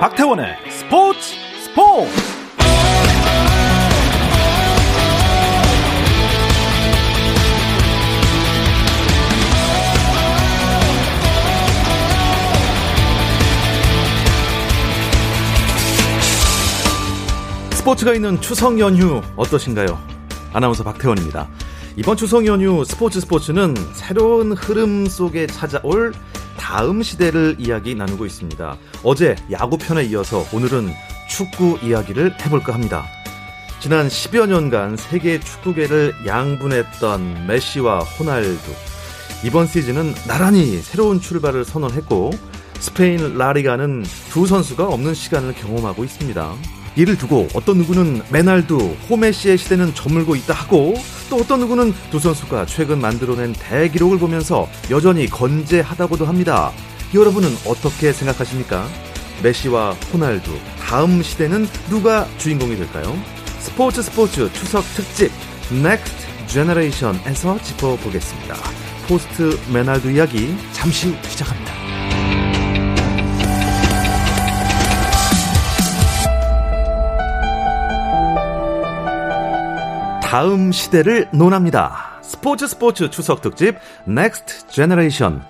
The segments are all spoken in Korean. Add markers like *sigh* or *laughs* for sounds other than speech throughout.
박태원의 스포츠 스포츠 스포츠가 있는 추석 연휴 어떠신가요? 아나운서 박태원입니다. 이번 추석 연휴 스포츠 스포츠는 새로운 흐름 속에 찾아올 다음 시대를 이야기 나누고 있습니다. 어제 야구 편에 이어서 오늘은 축구 이야기를 해볼까 합니다. 지난 10여 년간 세계 축구계를 양분했던 메시와 호날두. 이번 시즌은 나란히 새로운 출발을 선언했고 스페인 라리가는 두 선수가 없는 시간을 경험하고 있습니다. 이를 두고 어떤 누구는 메날두, 호메시의 시대는 저물고 있다 하고 또 어떤 누구는 두 선수가 최근 만들어낸 대기록을 보면서 여전히 건재하다고도 합니다. 여러분은 어떻게 생각하십니까? 메시와 호날두, 다음 시대는 누가 주인공이 될까요? 스포츠 스포츠 추석 특집 Next Generation에서 짚어보겠습니다. 포스트 메날두 이야기 잠시 후 시작합니다. 다음 시대를 논합니다. 스포츠 스포츠 추석 특집 Next Generation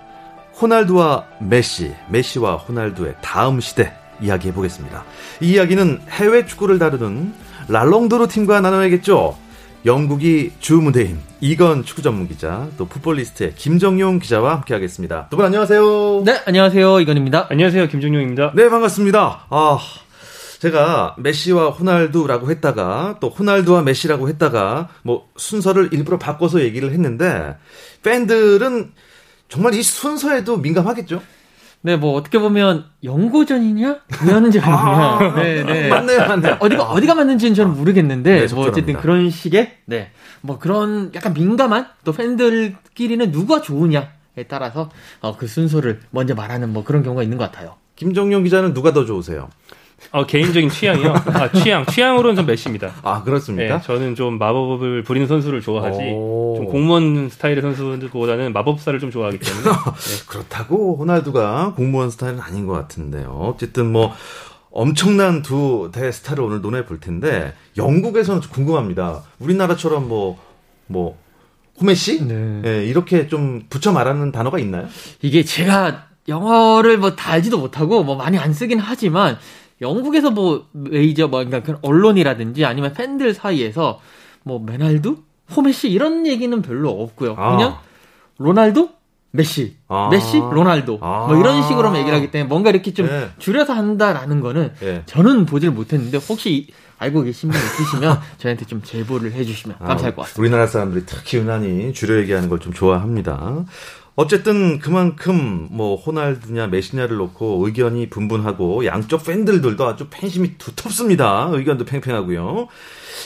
호날두와 메시, 메시와 호날두의 다음 시대 이야기해 보겠습니다. 이 이야기는 해외 축구를 다루는 랄롱도르 팀과 나눠야겠죠. 영국이 주무대인 이건 축구 전문 기자, 또 풋볼리스트의 김정용 기자와 함께하겠습니다. 두 분 안녕하세요. 네, 안녕하세요. 이건입니다. 안녕하세요. 김정용입니다. 네, 반갑습니다. 아, 제가 메시와 호날두라고 했다가 또 호날두와 메시라고 했다가 뭐 순서를 일부러 바꿔서 얘기를 했는데 팬들은 정말 이 순서에도 민감하겠죠? 네, 뭐 어떻게 보면 영고전이냐? 왜 하는지 알겠냐. 네, 네. 맞네요, 맞네요. 어디가 어디가 맞는지는 저는 모르겠는데 네, 뭐 어쨌든. 그런 식의 네. 뭐 그런 약간 민감한 또 팬들끼리는 누가 좋으냐에 따라서 어, 그 순서를 먼저 말하는 뭐 그런 경우가 있는 것 같아요. 김정용 기자는 누가 더 좋으세요? 어, 개인적인 취향이요. 아, 취향. 취향으로는 좀 메시입니다. 아, 그렇습니까? 네, 저는 좀 마법을 부리는 선수를 좋아하지. 오. 좀 공무원 스타일의 선수보다는 마법사를 좀 좋아하기 때문에. *laughs* 그렇다고 호날두가 공무원 스타일은 아닌 것 같은데요. 어쨌든 뭐 엄청난 두 대스타를 오늘 논해 볼 텐데 영국에서는 좀 궁금합니다. 우리나라처럼 뭐 뭐 호메시 네. 예, 이렇게 좀 붙여 말하는 단어가 있나요? 이게 제가 영어를 뭐 다 알지도 못하고 뭐 많이 안 쓰긴 하지만 영국에서 뭐 메이저 뭐 그러니까 그런 언론이라든지 아니면 팬들 사이에서 뭐 메날두, 호메시 이런 얘기는 별로 없고요. 아. 그냥 로날두, 메시, 아. 메시, 로날두 아. 뭐 이런 식으로만 얘기를 하기 때문에 뭔가 이렇게 좀 네. 줄여서 한다라는 거는 예. 저는 보질 못했는데 혹시 알고 계신 분 있으시면 *laughs* 저한테 좀 제보를 해주시면 감사할 것 같습니다. 아, 우리나라 사람들이 특히 유난히 줄여 얘기하는 걸 좀 좋아합니다. 어쨌든 그만큼 뭐 호날두냐 메시냐를 놓고 의견이 분분하고 양쪽 팬들들도 아주 팬심이 두텁습니다. 의견도 팽팽하고요.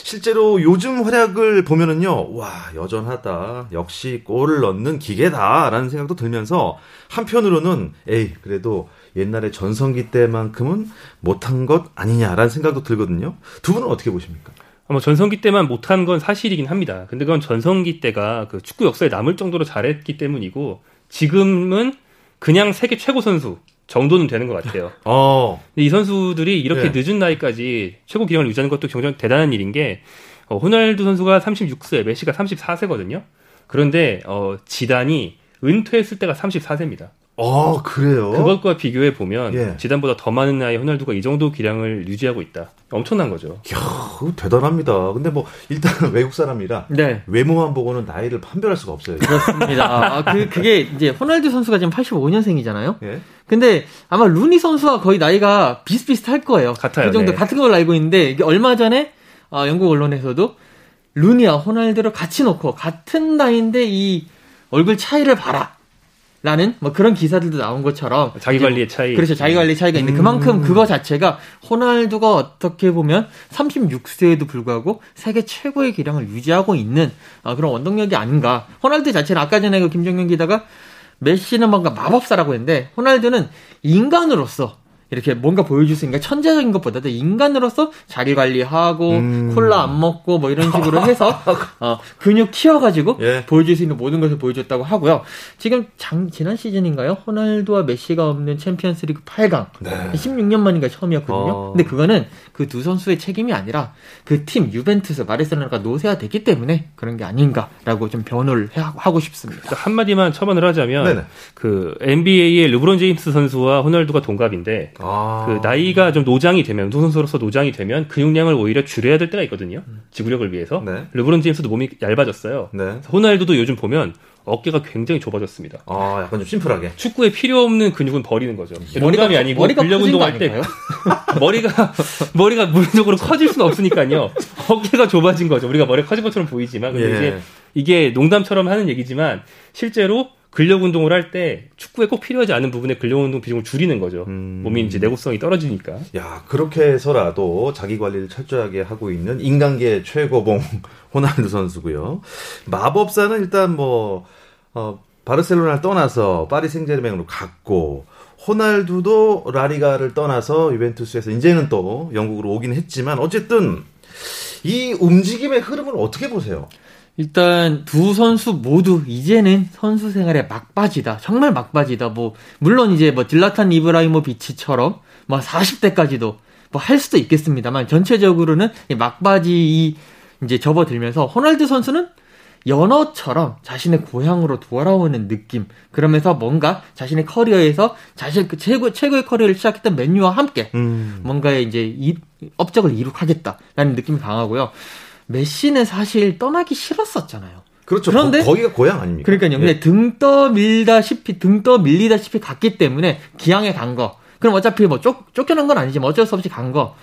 실제로 요즘 활약을 보면은요, 와 여전하다. 역시 골을 넣는 기계다라는 생각도 들면서 한편으로는 에이 그래도 옛날에 전성기 때만큼은 못한 것 아니냐라는 생각도 들거든요. 두 분은 어떻게 보십니까? 뭐 전성기 때만 못한 건 사실이긴 합니다. 근데 그건 전성기 때가 그 축구 역사에 남을 정도로 잘했기 때문이고 지금은 그냥 세계 최고 선수 정도는 되는 것 같아요. *laughs* 어, 근데 이 선수들이 이렇게 네. 늦은 나이까지 최고 기량을 유지하는 것도 굉장히 대단한 일인 게 어, 호날두 선수가 36세, 메시가 34세거든요. 그런데 어, 지단이 은퇴했을 때가 34세입니다. 어 그래요. 그것과 비교해 보면 예. 지단보다 더 많은 나이 호날두가 이 정도 기량을 유지하고 있다. 엄청난 거죠. 이야, 대단합니다. 근데 뭐 일단 *laughs* 외국 사람이라 네. 외모만 보고는 나이를 판별할 수가 없어요. 그렇습니다. *laughs* 아, 그, 그게 이제 호날두 선수가 지금 85년생이잖아요. 예. 근데 아마 루니 선수와 거의 나이가 비슷비슷할 거예요. 같아요, 그 정도 네. 같은 걸로 알고 있는데 이게 얼마 전에 어, 영국 언론에서도 루니와 호날두를 같이 놓고 같은 나이인데 이 얼굴 차이를 봐라. 라는 뭐 그런 기사들도 나온 것처럼 자기 이제 관리의 차이. 그렇죠. 자기 관리 차이가 있는데 음. 그만큼 그거 자체가 호날두가 어떻게 보면 36세에도 불구하고 세계 최고의 기량을 유지하고 있는 어, 그런 원동력이 아닌가. 호날두 자체는 아까 전에 그 김정현 기자가 메시는 뭔가 마법사라고 했는데 호날두는 인간으로서 이렇게 뭔가 보여줄 수 있는 게 천재적인 것보다도 인간으로서 자기 관리하고 음. 콜라 안 먹고 뭐 이런 식으로 해서 *laughs* 어, 근육 키워가지고 예. 보여줄 수 있는 모든 것을 보여줬다고 하고요. 지금 장, 지난 시즌인가요? 호날두와 메시가 없는 챔피언스리그 8강 네. 16년 만인가 처음이었거든요. 어. 근데 그거는 그 두 선수의 책임이 아니라 그 팀 유벤투스 바르셀로나가 노쇠화됐기 때문에 그런 게 아닌가라고 좀 변호를 해- 하고 싶습니다. 딱 한마디만 첨언을 하자면 네네. 그 NBA의 르브론 제임스 선수와 호날두가 동갑인데 아. 그 나이가 좀 노장이 되면 운동 선수로서 노장이 되면 근육량을 오히려 줄여야 될 때가 있거든요. 지구력을 위해서. 네. 르브론 제임스도 몸이 얇아졌어요. 네. 호날두도 요즘 보면 어깨가 굉장히 좁아졌습니다. 아, 약간 좀 심플하게. 축구에 필요 없는 근육은 버리는 거죠. 머리가 농담이 아니고 머리가 근력 운동할 때? *laughs* 머리가 머리가 물리적으로 커질 수는 없으니까요. 어깨가 좁아진 거죠. 우리가 머리가 커진 것처럼 보이지만 근데 예. 이제 이게 농담처럼 하는 얘기지만 실제로 근력 운동을 할 때 축구에 꼭 필요하지 않은 부분에 근력 운동 비중을 줄이는 거죠. 음. 몸이 이제 내구성이 떨어지니까. 야, 그렇게 해서라도 자기 관리를 철저하게 하고 있는 인간계 최고봉 *laughs* 호날두 선수고요. 마법사는 일단 뭐 어, 바르셀로나를 떠나서 파리 생제르맹으로 갔고 호날두도 라리가를 떠나서 유벤투스에서 이제는 또 영국으로 오긴 했지만 어쨌든 이 움직임의 흐름을 어떻게 보세요? 일단 두 선수 모두 이제는 선수 생활의 막바지다. 정말 막바지다. 뭐 물론 이제 뭐 즐라탄 이브라이모비치처럼 뭐 40대까지도 뭐 할 수도 있겠습니다만 전체적으로는 이 막바지 이 이제 접어들면서 호날두 선수는 연어처럼 자신의 고향으로 돌아오는 느낌. 그러면서 뭔가 자신의 커리어에서 자신 그 최고 최고의 커리어를 시작했던 맨유와 함께 음. 뭔가의 이제 이, 업적을 이룩하겠다라는 느낌이 강하고요. 메시는 사실 떠나기 싫었었잖아요. 그렇죠. 그런데- 거, 기가 고향 아닙니까? 그러니까요. 근데 등떠 밀다시피 등 떠 밀리다시피 갔기 때문에 기왕에 간 거. 그럼 어차피 뭐 쫓, 쫓겨난 건 아니지만 어쩔 수 없이 간 거.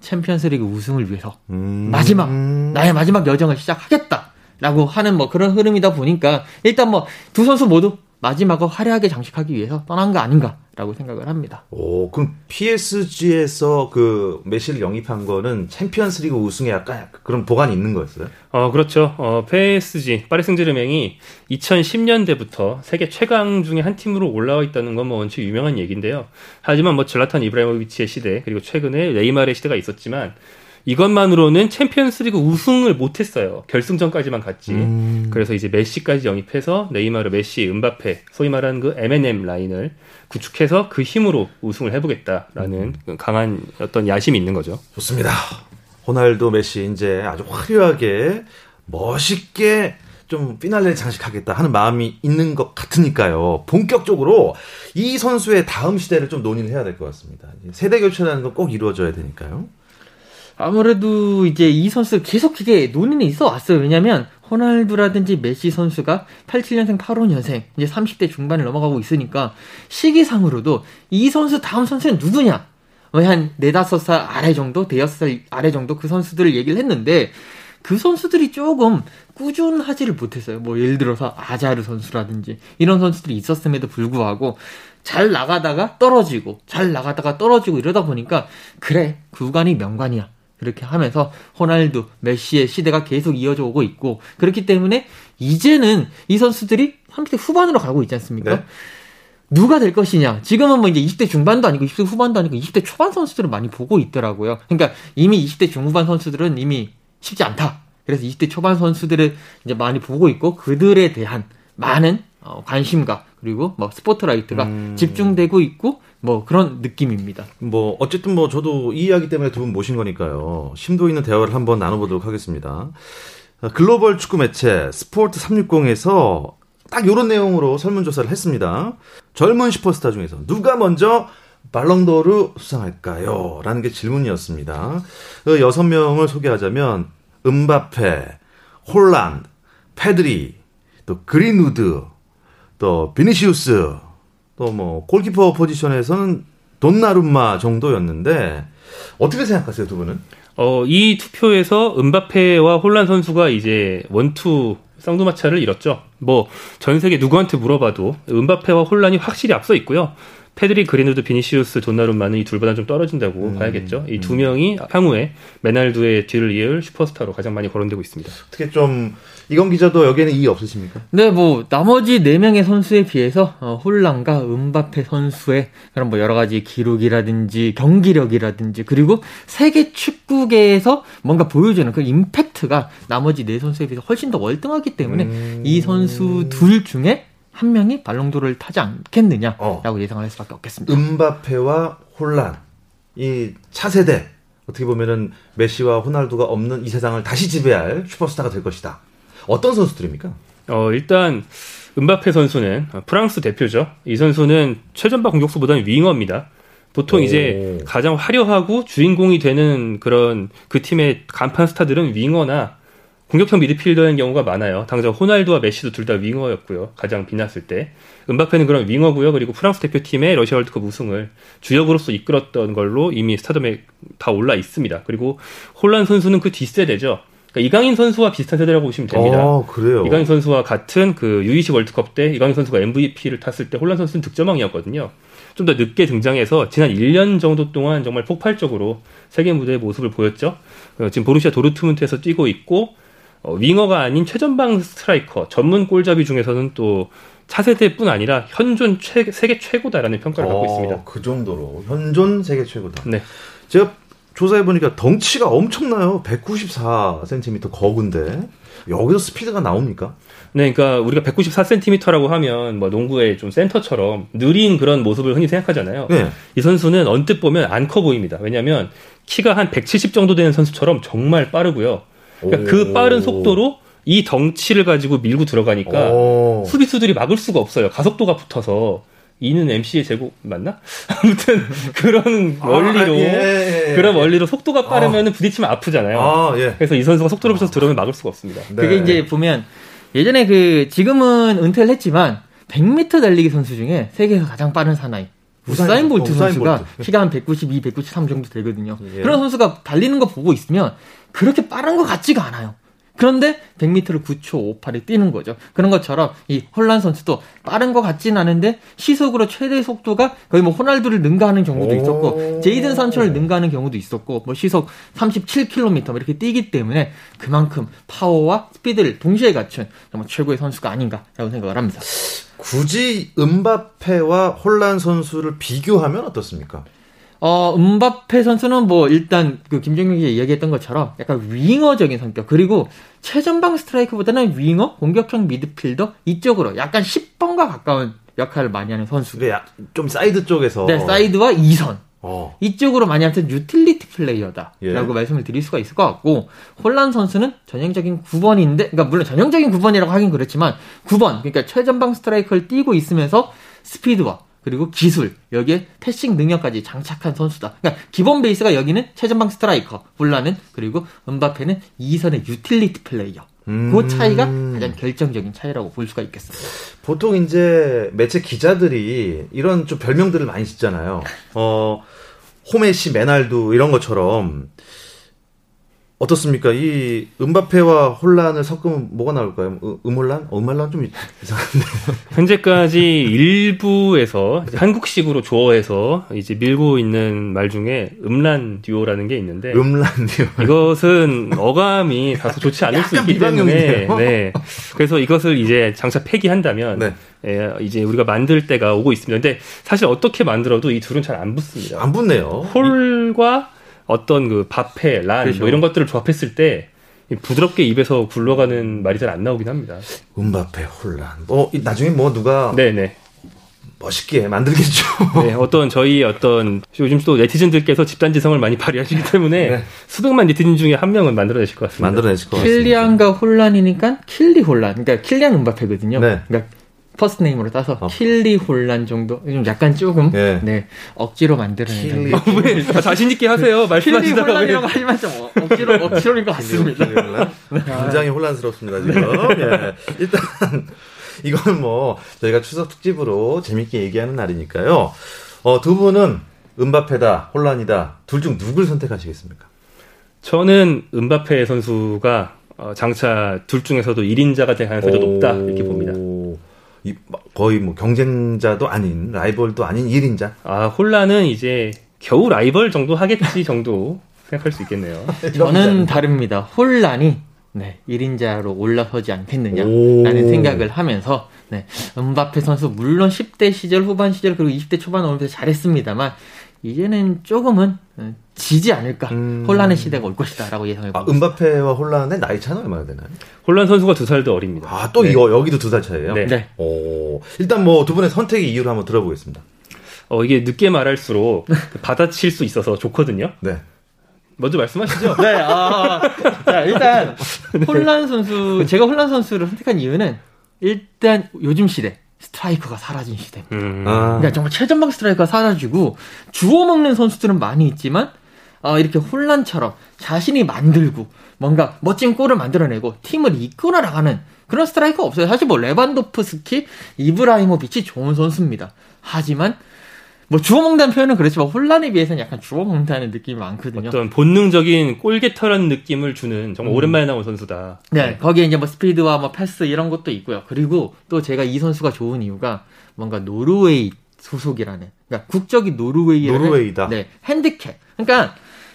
챔피언스리그 우승을 위해서 음. 마지막 나의 마지막 여정을 시작하겠다라고 하는 뭐 그런 흐름이다 보니까 일단 뭐 두 선수 모두 마지막을 화려하게 장식하기 위해서 떠난 거 아닌가 라고 생각을 합니다. 오, 그럼 PSG에서 그 메시를 영입한 거는 챔피언스리그 우승에 약간 그런 복안이 있는 거였어요? 어, 그렇죠. 어, PSG, 파리 생제르맹이 2010년대부터 세계 최강 중에 한 팀으로 올라와 있다는 건 뭐 원체 유명한 얘기인데요. 하지만 뭐 즐라탄 이브라이모비치의 시대, 그리고 최근에 네이마르의 시대가 있었지만 이것만으로는 챔피언스리그 우승을 못했어요. 결승전까지만 갔지. 음. 그래서 이제 메시까지 영입해서 네이마르, 메시, 음바페, 소위 말하는 그 MNM 라인을 구축해서 그 힘으로 우승을 해보겠다라는 그 강한 어떤 야심이 있는 거죠. 좋습니다. 호날두 메시 이제 아주 화려하게 멋있게 좀 피날레를 장식하겠다 하는 마음이 있는 것 같으니까요. 본격적으로 이 선수의 다음 시대를 좀 논의를 해야 될 것 같습니다. 세대 교체라는 건 꼭 이루어져야 되니까요. 아무래도 이제 이 선수 계속 그게 논의는 있어 왔어요. 왜냐면 호날두라든지 메시 선수가 87년생, 85년생, 이제 30대 중반을 넘어가고 있으니까 시기상으로도 이 선수 다음 선수는 누구냐? 한 네다섯 살 아래 정도, 대여섯 살 아래 정도 그 선수들을 얘기를 했는데 그 선수들이 조금 꾸준하지를 못했어요. 뭐 예를 들어서 아자르 선수라든지 이런 선수들이 있었음에도 불구하고 잘 나가다가 떨어지고 잘 나가다가 떨어지고 이러다 보니까 그래 구간이 명관이야. 그렇게 하면서 호날두, 메시의 시대가 계속 이어져 오고 있고 그렇기 때문에 이제는 이 선수들이 30대 후반으로 가고 있지 않습니까? 네. 누가 될 것이냐. 지금은 뭐 이제 20대 중반도 아니고 20대 후반도 아니고 20대 초반 선수들을 많이 보고 있더라고요. 그러니까 이미 20대 중후반 선수들은 이미 쉽지 않다. 그래서 20대 초반 선수들을 이제 많이 보고 있고 그들에 대한 많은 어, 관심과 그리고 뭐 스포트라이트가 음. 집중되고 있고 뭐 그런 느낌입니다. 뭐 어쨌든 뭐 저도 이 이야기 때문에 두 분 모신 거니까요. 심도 있는 대화를 한번 나눠보도록 하겠습니다. 어, 글로벌 축구 매체 스포츠 360에서 딱 이런 내용으로 설문조사를 했습니다. 젊은 슈퍼스타 중에서 누가 먼저 발롱도르 수상할까요? 라는 게 질문이었습니다. 그 여섯 명을 소개하자면 음바페, 홀란드, 페드리, 또 그린우드, 또 비니시우스, 또 뭐 골키퍼 포지션에서는 돈나룸마 정도였는데 어떻게 생각하세요 두 분은? 어, 이 투표에서 음바페와 홀란 선수가 이제 원투 쌍두마차를 이뤘죠. 뭐 전 세계 누구한테 물어봐도 음바페와 홀란이 확실히 앞서 있고요. 페드리, 그린우드, 비니시우스, 돈나룸마는 이 둘보다 좀 떨어진다고 음, 봐야겠죠. 이 두 음. 명이 향후에 메날두의 뒤를 이을 슈퍼스타로 가장 많이 거론되고 있습니다. 어떻게 좀 이건 기자도 여기에는 이의 없으십니까? 네, 뭐 나머지 네 명의 선수에 비해서 어, 홀란과 음바페 선수의 그런 뭐 여러 가지 기록이라든지 경기력이라든지 그리고 세계 축구계에서 뭔가 보여주는 그 임팩트가 나머지 네 선수에 비해서 훨씬 더 월등하기 때문에 음. 이 선수 둘 중에 한 명이 발롱도르를 타지 않겠느냐라고 어. 예상을 할 수밖에 없겠습니다. 은바페와 혼란 이 차세대 어떻게 보면은 메시와 호날두가 없는 이 세상을 다시 지배할 슈퍼스타가 될 것이다. 어떤 선수들입니까? 어, 일단 은바페 선수는 프랑스 대표죠. 이 선수는 최전방 공격수보다는 윙어입니다. 보통 오. 이제 가장 화려하고 주인공이 되는 그런 그 팀의 간판 스타들은 윙어나 공격형 미드필더인 경우가 많아요. 당장 호날두와 메시도 둘 다 윙어였고요. 가장 빛났을 때. 은바페는 그런 윙어고요. 그리고 프랑스 대표팀의 러시아 월드컵 우승을 주역으로서 이끌었던 걸로 이미 스타덤에 다 올라 있습니다. 그리고 홀란 선수는 그 뒷세대죠. 그러니까 이강인 선수와 비슷한 세대라고 보시면 됩니다. 어, 그래요. 이강인 선수와 같은 그 U20 월드컵 때 이강인 선수가 MVP를 탔을 때 홀란 선수는 득점왕이었거든요. 좀 더 늦게 등장해서 지난 1년 정도 동안 정말 폭발적으로 세계 무대의 모습을 보였죠. 어, 지금 보루시아 도르트문트에서 뛰고 있고 어, 윙어가 아닌 최전방 스트라이커 전문 골잡이 중에서는 또 차세대뿐 아니라 현존 최- 세계 최고다라는 평가를 받고 어, 있습니다. 그 정도로 현존 세계 최고다. 네. 제가 조사해 보니까 덩치가 엄청나요. 194cm 거군데 여기서 스피드가 나옵니까? 네, 그러니까 우리가 194cm라고 하면 뭐 농구의 좀 센터처럼 느린 그런 모습을 흔히 생각하잖아요. 네. 이 선수는 언뜻 보면 안 커 보입니다. 왜냐하면 키가 한 170 정도 되는 선수처럼 정말 빠르고요. 그러니까 그 오. 빠른 속도로 이 덩치를 가지고 밀고 들어가니까 오. 수비수들이 막을 수가 없어요. 가속도가 붙어서 이는 MC의 제곱 맞나? *laughs* 아무튼 그런 원리로 아, 예, 예. 그런 원리로 속도가 빠르면 부딪히면 아프잖아요. 아, 예. 그래서 이 선수가 속도를 붙여서 들어오면 막을 수가 없습니다. 네. 그게 이제 보면 예전에 그 지금은 은퇴를 했지만 100m 달리기 선수 중에 세계에서 가장 빠른 사나이 우사인 우사인 볼트 우사인 선수가 볼트. 키가 한 192, 193 정도 되거든요. 예. 그런 선수가 달리는 거 보고 있으면 그렇게 빠른 것 같지가 않아요. 그런데 100m를 9초 58에 뛰는 거죠. 그런 것처럼 이 홀란 선수도 빠른 것 같진 않은데 시속으로 최대 속도가 거의 뭐 호날두를 능가하는 경우도 오. 있었고 제이든 산초를 능가하는 경우도 있었고 뭐 시속 37km 뭐 이렇게 뛰기 때문에 그만큼 파워와 스피드를 동시에 갖춘 정말 최고의 선수가 아닌가라고 생각을 합니다. 굳이 음바페와 홀란 선수를 비교하면 어떻습니까? 어, 음바페 선수는 뭐 일단 그 기자 이야기했던 것처럼 약간 winger적인 성격 그리고 최전방 스트라이커보다는 윙어 공격형 미드필더 이쪽으로 약간 10번과 가까운 역할을 많이 하는 선수. 야- 좀 사이드 쪽에서 네, 사이드와 2선. 어. 이쪽으로 많이 하는 utility player다라고 예. 말씀을 드릴 수가 있을 것 같고 홀란 선수는 전형적인 9번인데 그러니까 물론 전형적인 9번이라고 하긴 그렇지만 9번 그러니까 최전방 스트라이커를 뛰고 있으면서 스피드와 그리고 기술 여기에 패싱 능력까지 장착한 선수다. 그러니까 기본 베이스가 여기는 최전방 스트라이커 홀란은 그리고 음바페는 2선의 utility player. 음. 그 차이가 가장 결정적인 차이라고 볼 수가 있겠습니다. 보통 이제 매체 기자들이 이런 좀 별명들을 많이 짓잖아요. 어, 호메시, 메날두 이런 것처럼 어떻습니까? 이 은바페와 혼란을 섞으면 뭐가 나올까요? 음, 음혼란? 어, 음혼란 좀 이상한데. *laughs* 현재까지 일부에서 한국식으로 조어해서 이제 밀고 있는 말 중에 음란 듀오라는 게 있는데 음란이요. 이것은 어감이 다소 좋지 않을 수 있기 때문에. 네. 그래서 이것을 이제 장차 폐기한다면 네. 예, 이제 우리가 만들 때가 오고 있습니다. 근데 사실 어떻게 만들어도 이 둘은 잘 안 붙습니다. 안 붙네요. 홀과 어떤 그 바페, 란, 그렇죠. 뭐 이런 것들을 조합했을 때 부드럽게 입에서 굴러가는 말이 잘 안 나오긴 합니다. 음바페, 홀란. 어, 이 나중에 뭐 누가 네네. 멋있게 만들겠죠. *laughs* 네, 어떤 저희 어떤 요즘 또 네티즌들께서 집단지성을 많이 발휘하시기 때문에 네. 수백만 네티즌 중에 한 명은 만들어내실 것 같습니다. 만들어내실 것 같습니다. 킬리안과 홀란이니까 킬리 홀란. 그러니까 킬리안 음바페거든요. 네. 그러니까 first name으로 따서 어. 킬리 홀란 정도 좀 약간 조금 네. 네, 억지로 만들어낸 킬리- 정도. 왜 아, 자신 있게 하세요. 킬리 말씀하시다가 왜 혼란이라고 하지만 좀 어- 억지로 억지로인 것 같습니다. 굉장히 혼란스럽습니다, 지금. 예. 일단, *laughs* 이건 뭐, 저희가 추석 특집으로 재밌게 얘기하는 날이니까요. 어, 두 분은 은바페다, 혼란이다, 둘 중 누굴 선택하시겠습니까? 저는 은바페 선수가 어, 장차 둘 중에서도 1인자가 될 가능성이 더 높다 이렇게 봅니다. 오, 이, 거의 뭐 경쟁자도 아닌 라이벌도 아닌 1인자. 아 홀란은 이제 겨우 라이벌 정도 하겠지 정도 생각할 수 있겠네요. *laughs* 저는 다릅니다. 혼란이 네, 1인자로 올라서지 않겠느냐라는 오. 생각을 하면서 네, 은바페 선수 물론 10대 시절 후반 시절 그리고 20대 초반 올면서 잘했습니다만 이제는 조금은 어, 지지 않을까 음. 혼란의 시대가 올 것이다라고 예상해 아, 봅니다. 은바페와 홀란의 나이 차는 얼마나 되나요? 홀란 선수가 두 살 더 어립니다. 아, 또 네. 이거 여기도 두 살 차이예요? 네. 네. 오. 일단 뭐 두 분의 선택의 이유를 한번 들어보겠습니다. 어, 이게 늦게 말할수록 그 받아칠 수 있어서 좋거든요. 네. 먼저 말씀하시죠. *laughs* 네, 아, 자, 일단, 혼란 선수, 제가 혼란 선수를 선택한 이유는, 일단, 요즘 시대, 스트라이커가 사라진 시대. 음. 아. 그러니까 정말 최전방 스트라이커가 사라지고, 주워 먹는 선수들은 많이 있지만, 어, 이렇게 홀란처럼 자신이 만들고, 뭔가 멋진 골을 만들어내고, 팀을 이끌어 나가는 그런 스트라이커가 없어요. 사실 뭐, 레반도프스키, 이브라히모비치 좋은 선수입니다. 하지만, 뭐, 주워먹는다는 표현은 그렇지만, 홀란에 비해서는 약간 주워먹는다는 느낌이 많거든요. 어떤 본능적인 골게터라는 느낌을 주는 정말 음. 오랜만에 나온 선수다. 네, 거기에 이제 뭐 스피드와 뭐 패스 이런 것도 있고요. 그리고 또 제가 이 선수가 좋은 이유가 뭔가 노르웨이 소속이라는, 그러니까 국적이 노르웨이라는 노르웨이다. 네, 핸디캡. 그러니까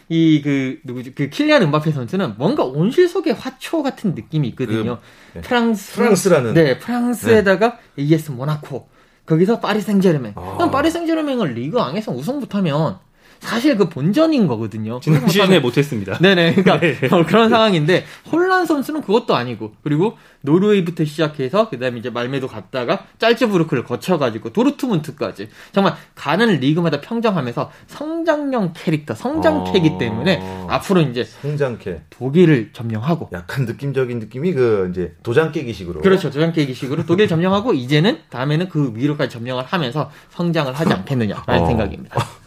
이 그 누구지 그 킬리안 음바페 선수는 뭔가 온실 속의 화초 같은 느낌이 있거든요. 네. 프랑스 프랑스라는. 네 프랑스에다가 AS 모나코 거기서 파리 생제르맹. 아. 그럼 파리 생제르맹을 리그 앙에서 우승 못하면 사실 그 본전인 거거든요. 지난 시즌에 못했습니다. 네네. 그러니까 *laughs* 네. 어, 그런 상황인데 홀란 선수는 그것도 아니고 그리고 노르웨이부터 시작해서 그다음에 이제 말뫼도 갔다가 짤츠부르크를 거쳐가지고 도르트문트까지 정말 가는 리그마다 평정하면서 성장형 캐릭터 성장캐이기 어. 때문에 앞으로 이제 성장캐. 독일을 점령하고 약간 느낌적인 느낌이 그 이제 도장 깨기식으로. 그렇죠 도장 깨기식으로 독일 점령하고 이제는 다음에는 그 위로까지 점령을 하면서 성장을 하지 않겠느냐 라는 어. 생각입니다.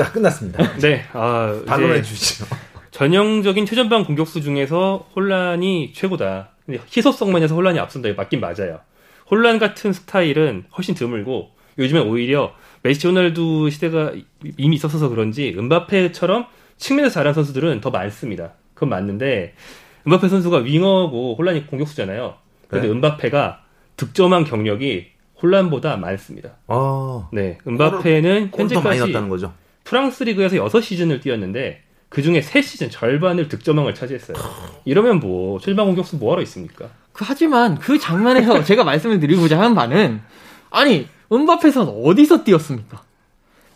자, 끝났습니다. *laughs* 네, 아, 반론해 주시죠. 전형적인 최전방 공격수 중에서 혼란이 최고다. 희소성 면에서 혼란이 앞선다. 이거 맞긴 맞아요. 혼란 같은 스타일은 훨씬 드물고 요즘엔 오히려 메시 호날두 시대가 이미 있었어서 그런지 은바페처럼 측면에서 잘하는 선수들은 더 많습니다. 그건 맞는데 은바페 선수가 윙어고 혼란이 공격수잖아요. 근데 네. 은바페가 득점한 경력이 혼란보다 많습니다. 아. 네, 은바페는 골도 많이 현재까지 났다는 거죠. 프랑스 리그에서 6시즌을 뛰었는데 그 중에 3시즌 절반을 득점왕을 차지했어요. 이러면 뭐 최전방 공격수 뭐하러 있습니까? 그 하지만 그 장면에서 *laughs* 제가 말씀을 드리고자 하는 바는 아니 은바페 선 어디서 뛰었습니까?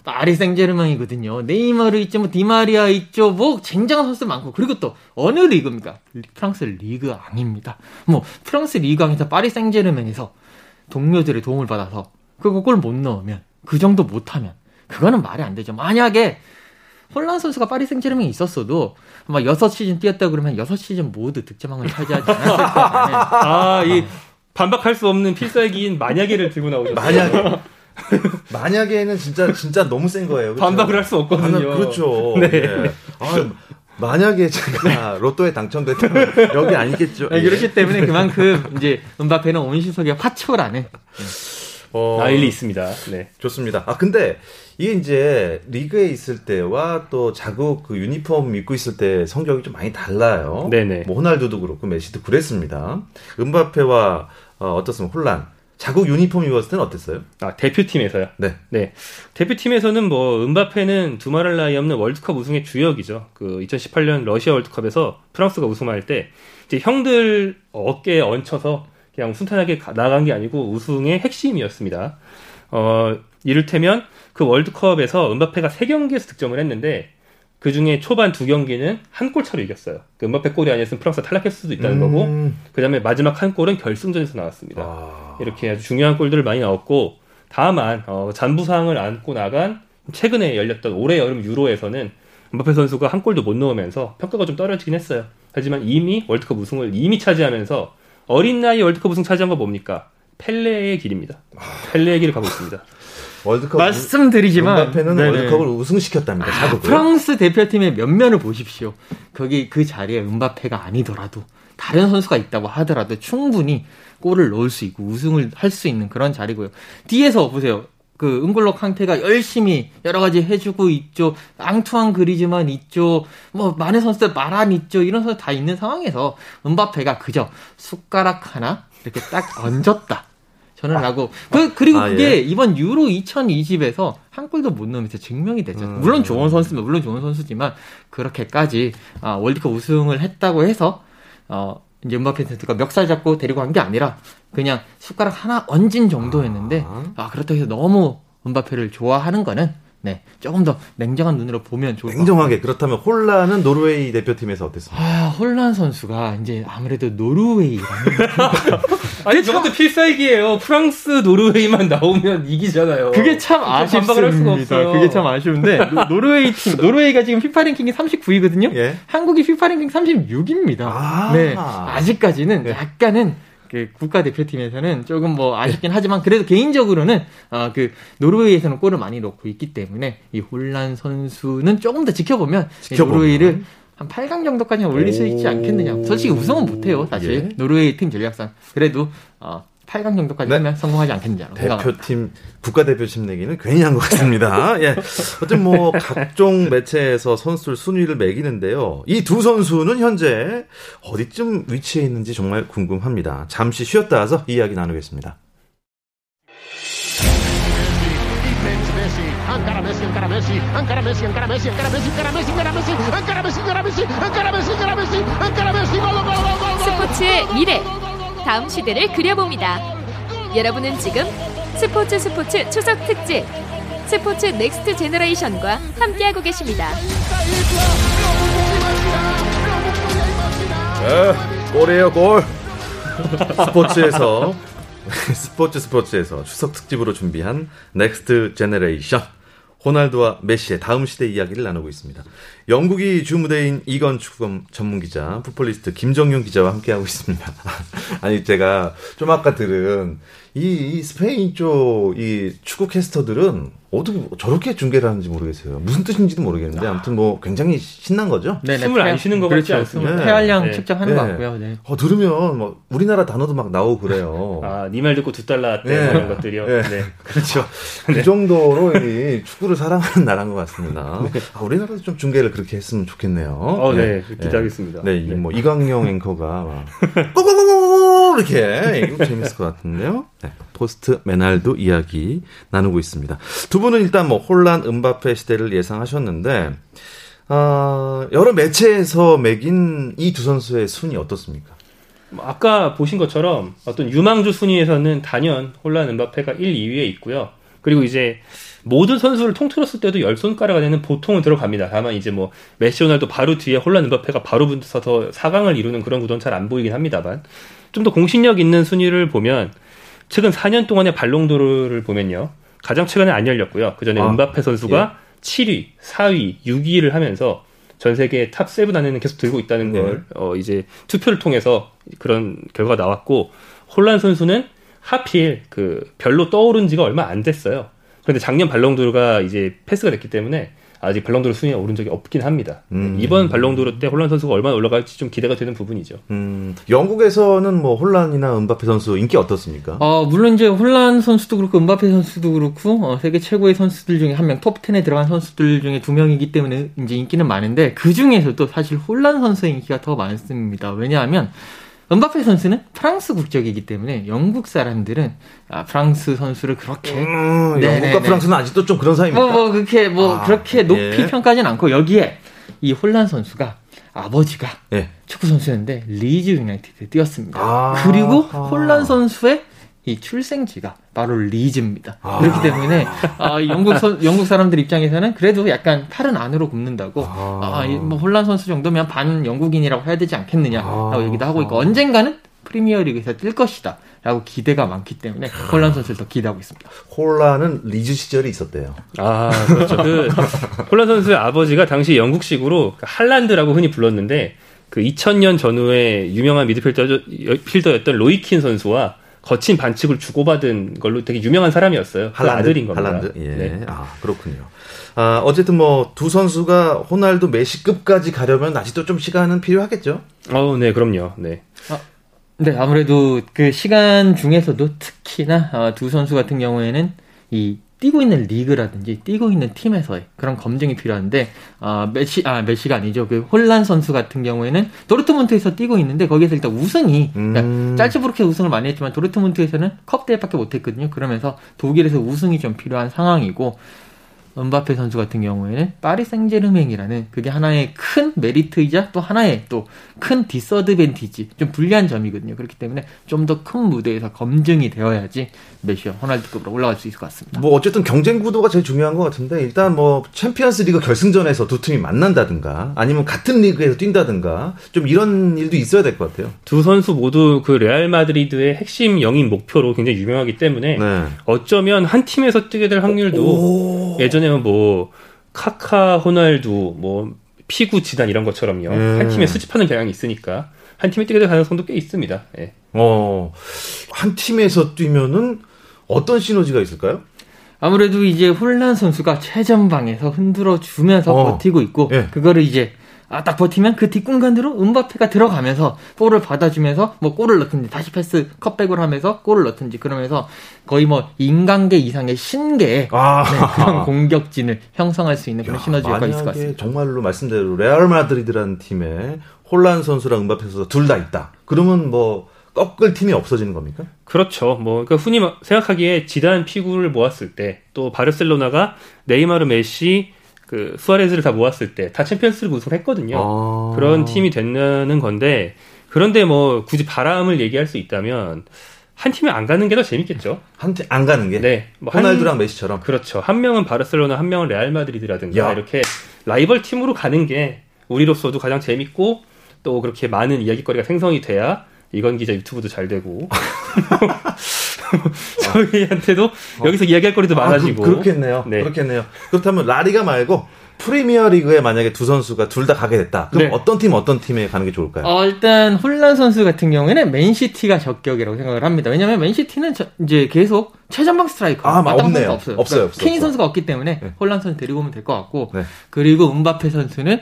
파리 생제르맹이거든요. 네이마르 있죠, 뭐 디마리아 있죠, 뭐 쟁쟁한 선수 많고 그리고 또 어느 리그입니까? 프랑스 리그 앙입니다. 뭐 프랑스 리그 앙에서 파리 생제르맹에서 동료들의 도움을 받아서 그거 골 못 넣으면 그 정도 못하면 그거는 말이 안 되죠. 만약에 홀란 선수가 파리 생제르맹에 있었어도 아마 6시즌 뛰었다 그러면 6시즌 모두 득점왕을 차지하지 않았을 거예요. *laughs* 아, 이 반박할 수 없는 필살기인 만약에를 들고 나오셨어요. 만약에 만약에는 진짜 진짜 너무 센 거예요. 그렇죠? 반박을 할 수 없거든요. 반박- 그렇죠. 네. 예. 아, 만약에 제가 로또에 당첨됐다면 여기 아니겠죠. 네, 그렇기 때문에 그만큼 이제 은바페는 온시속의 화초라는 어, 아, 일리 있습니다. 네. 좋습니다. 아 근데 이게 이제 리그에 있을 때와 또 자국 그 유니폼 입고 있을 때 성적이 좀 많이 달라요. 네네. 뭐 호날두도 그렇고 메시도 그랬습니다. 은바페와 어, 어떻습니까? 혼란. 자국 유니폼 입었을 때는 어땠어요? 아, 대표팀에서요. 네. 네. 대표팀에서는 뭐 은바페는 두말할 나위 없는 월드컵 우승의 주역이죠. 그 2018년 러시아 월드컵에서 프랑스가 우승할 때 이제 형들 어깨에 얹혀서 그냥 순탄하게 가- 나간 게 아니고 우승의 핵심이었습니다. 어, 이를테면 그 월드컵에서 은바페가 3경기에서 득점을 했는데 그 중에 초반 두 경기는 한 골 차로 이겼어요. 그 은바페 골이 아니었으면 프랑스가 탈락했을 수도 있다는 거고 음. 그 다음에 마지막 한 골은 결승전에서 나왔습니다. 아. 이렇게 아주 중요한 골들을 많이 넣었고 다만 어, 잔부상을 안고 나간 최근에 열렸던 올해 여름 유로에서는 음바페 선수가 한 골도 못 넣으면서 평가가 좀 떨어지긴 했어요. 하지만 이미 월드컵 우승을 이미 차지하면서 어린 나이 월드컵 우승 차지한 거 뭡니까? 펠레의 길입니다. 펠레의 길을 가고 있습니다. 월드컵 말씀드리지만 은바페는 네네. 월드컵을 우승시켰답니다. 아. 프랑스 대표팀의 면면을 보십시오. 거기 그 자리에 은바페가 아니더라도 다른 선수가 있다고 하더라도 충분히 골을 넣을 수 있고 우승을 할 수 있는 그런 자리고요. 뒤에서 보세요. 그 은골로 캉테가 열심히 여러 가지 해주고 있죠. 앙투안 그리즈만 있죠. 뭐 많은 선수들 마란 있죠. 이런 선수 다 있는 상황에서 은바페가 그저 숟가락 하나 이렇게 딱 얹었다. 저는 라고 그 그리고 아, 그게 예. 이번 유로 2020에서 한 골도 못 넣으면서 증명이 됐죠. 음. 물론 좋은 선수면 물론 좋은 선수지만 그렇게까지 아, 월드컵 우승을 했다고 해서 어 이제 음바페 선수가 멱살 잡고 데리고 간 게 아니라 그냥 숟가락 하나 얹은 정도였는데 아. 아 그렇다고 해서 너무 음바페를 좋아하는 거는 네 조금 더 냉정한 눈으로 보면 좋을 것 같아요. 냉정하게 그렇다면 홀란은 노르웨이 대표팀에서 어땠습니까? 아 홀란 선수가 이제 아무래도 노르웨이라는 *laughs* 아니 저것도 필살기예요. 프랑스, 노르웨이만 나오면 이기잖아요. 그게 참 그렇게 반박을 할 수가 아쉽습니다. 없어요. 그게 참 아쉬운데 노- 노르웨이 팀 *laughs* 노르웨이가 지금 피파 랭킹이 39위거든요. 예. 한국이 피파 랭킹 36입니다. 아. 네. 아직까지는 네. 약간은 그 국가 대표팀에서는 조금 뭐 아쉽긴 하지만 그래도 개인적으로는 아, 그 노르웨이에서는 골을 많이 넣고 있기 때문에 이 혼란 선수는 조금 더 지켜보면, 이 지켜보면. 노르웨이를 한 8강 정도까지 올릴 수 있지 오. 않겠느냐. 솔직히 우승은 못해요, 사실. 예. 노르웨이 팀 전략상. 그래도 어, 8강 정도까지 네. 하면 성공하지 않겠느냐. 대표팀 국가대표팀 내기는 괜히 한 것 같습니다. 예. 어쨌든 뭐 각종 매체에서 선수들 순위를 매기는데요. 이 두 선수는 현재 어디쯤 위치해 있는지 정말 궁금합니다. 잠시 쉬었다 와서 이야기 나누겠습니다. Encara Messi, encara Messi, encara Messi, encara Messi, encara Messi, encara Messi, encara Messi, encara Messi, encara Messi, encara Messi, encara Messi, encara Messi, gol, gol, gol, gol, gol. 스포츠의 미래 다음 시대를 그려봅니다. 여러분은 지금 스포츠 스포츠 추석 특집 스포츠 넥스트 제너레이션과 함께하고 계십니다. 네, 골이에요, 골. 스포츠에서 *laughs* 스포츠 스포츠에서 추석 특집으로 준비한 next generation 호날두와 메시의 다음 시대 이야기를 나누고 있습니다. 영국이 주 무대인 이건 축구 전문 기자, 풋볼리스트 김정윤 기자와 함께하고 있습니다. *laughs* 아니 제가 좀 아까 들은 이, 이 스페인 쪽 이 축구 캐스터들은 어떻게 저렇게 중계를 하는지 모르겠어요. 무슨 뜻인지도 모르겠는데 아무튼 뭐 굉장히 신난 거죠. 네네, 숨을 안 폐- 쉬는 것 같지 그렇죠. 않습니다. 숨- 폐활량 네. 측정하는 것 네. 같고요. 네. 어, 들으면 뭐 우리나라 단어도 막 나오고 그래요. 아, 니말 듣고 두 달러 때 네. 이런 것들이요. 네. 네. *laughs* 그렇죠. 그 정도로 이 축구를 사랑하는 나라인 것 같습니다. 아, 우리나라도 좀 중계를 그렇게 했으면 좋겠네요. 어, 네. 기대하겠습니다. 네, 이 네. 뭐 이광용 앵커가 *laughs* 막 꼬꼬꼬 꼬 이렇게 이거 재밌을 것 같은데요. 네, 포스트 메날도 이야기 나누고 있습니다. 두 분은 일단 뭐 혼란 음바페 시대를 예상하셨는데 어, 여러 매체에서 매긴 이 두 선수의 순위 어떻습니까? 뭐 아까 보신 것처럼 어떤 유망주 순위에서는 단연 혼란 음바페가 1, 2위에 있고요. 그리고 이제 모든 선수를 통틀었을 때도 열 손가락 안에는 보통은 들어갑니다. 다만 이제 뭐 메시 호날두 바로 뒤에 홀란 음바페가 바로 붙어서 4강을 이루는 그런 구도는 잘 안 보이긴 합니다만 좀 더 공신력 있는 순위를 보면 최근 4년 동안의 발롱도르를 보면요. 가장 최근에 안 열렸고요. 그 전에 아, 음바페 선수가 7위, 4위, 6위를 하면서 전 세계 top seven 안에는 계속 들고 있다는 네. 걸 어, 이제 투표를 통해서 그런 결과가 나왔고 혼란 선수는 하필 그 별로 떠오른 지가 얼마 안 됐어요. 그런데 작년 발롱도르가 이제 패스가 됐기 때문에 아직 발롱도르 순위에 오른 적이 없긴 합니다. 음. 이번 발롱도르 때 혼란 선수가 얼마나 올라갈지 좀 기대가 되는 부분이죠. 음, 영국에서는 뭐 혼란이나 음바페 선수 인기 어떻습니까? 어, 물론 이제 혼란 선수도 그렇고 음바페 선수도 그렇고 어, 세계 최고의 선수들 중에 한 명, 톱 10에 들어간 선수들 중에 두 명이기 때문에 이제 인기는 많은데 그 중에서도 사실 혼란 선수의 인기가 더 많습니다. 왜냐하면 음바페 선수는 프랑스 국적이기 때문에 영국 사람들은 아, 프랑스 선수를 그렇게 음, 네네네. 영국과 프랑스는 아직도 좀 그런 사이입니까? 뭐, 뭐, 그렇게, 뭐, 아, 그렇게 높이 예. 평가하진 않고, 여기에, 이 홀란 선수가, 아버지가, 예. 축구 선수였는데, 리즈 유나이티드에 뛰었습니다. 아. 그리고, 홀란 선수의 이 출생지가 바로 리즈입니다. 아. 그렇기 때문에, 아, 이 영국 선, 영국 사람들 입장에서는 그래도 약간 팔은 안으로 굽는다고, 아. 아, 이 뭐, 홀란 선수 정도면 반 영국인이라고 해야 되지 않겠느냐, 아. 라고 얘기도 하고 있고, 언젠가는 프리미어리그에서 뛸 것이다. 라고 기대가 많기 때문에, 홀란 선수를 더 기대하고 있습니다. 홀란은 리즈 시절이 있었대요. 아, 그렇죠. 그, 홀란 선수의 아버지가 당시 영국식으로 그 할란드라고 흔히 불렀는데, 그 2000년 전후에 유명한 미드필더, 필더였던 로이킨 선수와 거친 반칙을 주고받은 걸로 되게 유명한 사람이었어요. 그 할란드, 아들인 겁니다. 할란드. 예. 네. 아 그렇군요. 아 어쨌든 뭐 두 선수가 호날두 메시급까지 가려면 아직도 좀 시간은 필요하겠죠. 어, 네, 그럼요. 네. 네, 아무래도 그 시간 중에서도 특히나 어, 두 선수 같은 경우에는 이 뛰고 있는 리그라든지 뛰고 있는 팀에서의 그런 검증이 필요한데 아 메시 아 메시가 아니죠 그 홀란 선수 같은 경우에는 도르트문트에서 뛰고 있는데 거기에서 일단 우승이 그러니까 음. 짤츠부르크 우승을 많이 했지만 도르트문트에서는 컵 대회밖에 못했거든요 그러면서 독일에서 우승이 좀 필요한 상황이고 음바페 선수 같은 경우에는 파리 생제르맹이라는 그게 하나의 큰 메리트이자 또 하나의 또 큰 disadvantage 좀 불리한 점이거든요. 그렇기 때문에 좀 더 큰 무대에서 검증이 되어야지 메시와 호날두급으로 올라갈 수 있을 것 같습니다. 뭐 어쨌든 경쟁 구도가 제일 중요한 것 같은데 일단 뭐 챔피언스 리그 결승전에서 두 팀이 만난다든가 아니면 같은 리그에서 뛴다든가 좀 이런 일도 있어야 될 것 같아요. 두 선수 모두 그 레알 마드리드의 핵심 영입 목표로 굉장히 유명하기 때문에 네. 어쩌면 한 팀에서 뛰게 될 확률도 예전에는 뭐 카카, 호날두, 뭐 피구, 지단 이런 것처럼요. 음. 한 팀에 수집하는 경향이 있으니까 한 팀에 뛰게 될 가능성도 꽤 있습니다. 예. 어, 한 팀에서 뛰면은 어떤 시너지가 있을까요? 아무래도 이제 홀란 선수가 최전방에서 흔들어 주면서 어. 버티고 있고 예. 그거를 이제 아, 딱 버티면 그 뒷공간으로 은바페가 들어가면서 볼을 받아주면서 뭐 골을 넣든지 다시 패스 컷백을 하면서 골을 넣든지 그러면서 거의 뭐 인간계 이상의 신계의 아. 네, 그런 공격진을 형성할 수 있는 그런 시너지 효과가 있을 것 같습니다. 정말로 말씀대로 레알 마드리드라는 팀에 홀란 선수랑 음바페 선수 둘 다 있다. 그러면 뭐 꺾을 팀이 없어지는 겁니까? 그렇죠. 뭐 그러니까 흔히 마- 생각하기에 지단 피구를 모았을 때 또 바르셀로나가 네이마르, 메시, 그 수아레즈를 다 모았을 때 다 챔피언스리그 우승을 했거든요. 아. 그런 팀이 된다는 건데 그런데 뭐 굳이 바람을 얘기할 수 있다면 한 팀에 안 가는 게 더 재밌겠죠. 한 팀 안 가는 게 네. 뭐 한- 호날두랑 메시처럼. 그렇죠. 한 명은 바르셀로나, 한 명은 레알 마드리드라든가 야. 이렇게 라이벌 팀으로 가는 게 우리로서도 가장 재밌고 또 그렇게 많은 이야기거리가 생성이 돼야 이건 기자 유튜브도 잘 되고 *laughs* *laughs* 저희한테도 여기서 이야기할 거리도 많아지고 아, 그, 렇겠네요 네. 그렇겠네요. 그렇다면 라리가 말고 프리미어 리그에 만약에 두 선수가 둘 다 가게 됐다. 그럼 네. 어떤 팀 어떤 팀에 가는 게 좋을까요? 어, 일단 홀란 선수 같은 경우에는 맨시티가 적격이라고 생각을 합니다. 왜냐하면 맨시티는 저- 이제 계속 최전방 스트라이커 아, 없네요. 없어요. 없어요, 그러니까 없어, 케인 없어. 선수가 없기 때문에 네. 홀란 선수 데리고 오면 될 것 같고 네. 그리고 음바페 선수는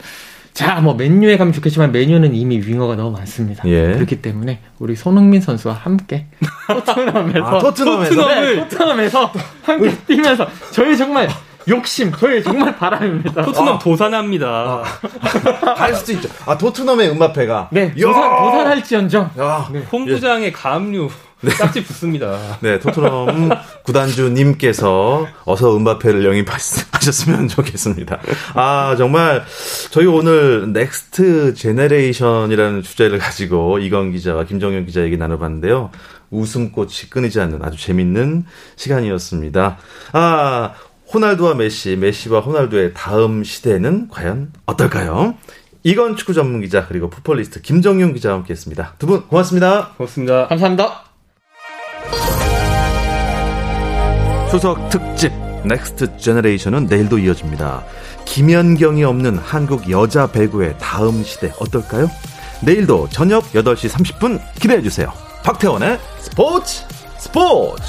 자, 뭐 맨유에 가면 좋겠지만 맨유는 이미 윙어가 너무 많습니다. 예. 그렇기 때문에 우리 손흥민 선수와 함께 *laughs* 토트넘에서 아, 토트넘에서? 네, 토트넘에서 함께 *laughs* 뛰면서 저희 정말 욕심, 저희 정말 바람입니다. 토트넘 도산합니다. *laughs* 갈 수도 있죠. 아 토트넘의 음바페가 네, 야! 도산, 도산할지언정 야, 홈구장에 가압류 딱지 붙습니다. 네, 토트넘 구단주님께서 어서 음바페를 영입하셨으면 좋겠습니다. 아, 정말 저희 오늘 next generation이라는 주제를 가지고 이건 기자와 김정현 기자 얘기 나눠봤는데요. 웃음꽃이 끊이지 않는 아주 재밌는 시간이었습니다. 아, 호날두와 메시, 메시와 호날두의 다음 시대는 과연 어떨까요? 이건 축구 전문 기자 그리고 풋볼리스트 김정윤 기자와 함께했습니다. 두 분 고맙습니다. 고맙습니다. 감사합니다. 추석 특집 next generation은 내일도 이어집니다. 김연경이 없는 한국 여자 배구의 다음 시대 어떨까요? 내일도 저녁 8시 30분 기대해 주세요. 박태원의 스포츠 스포츠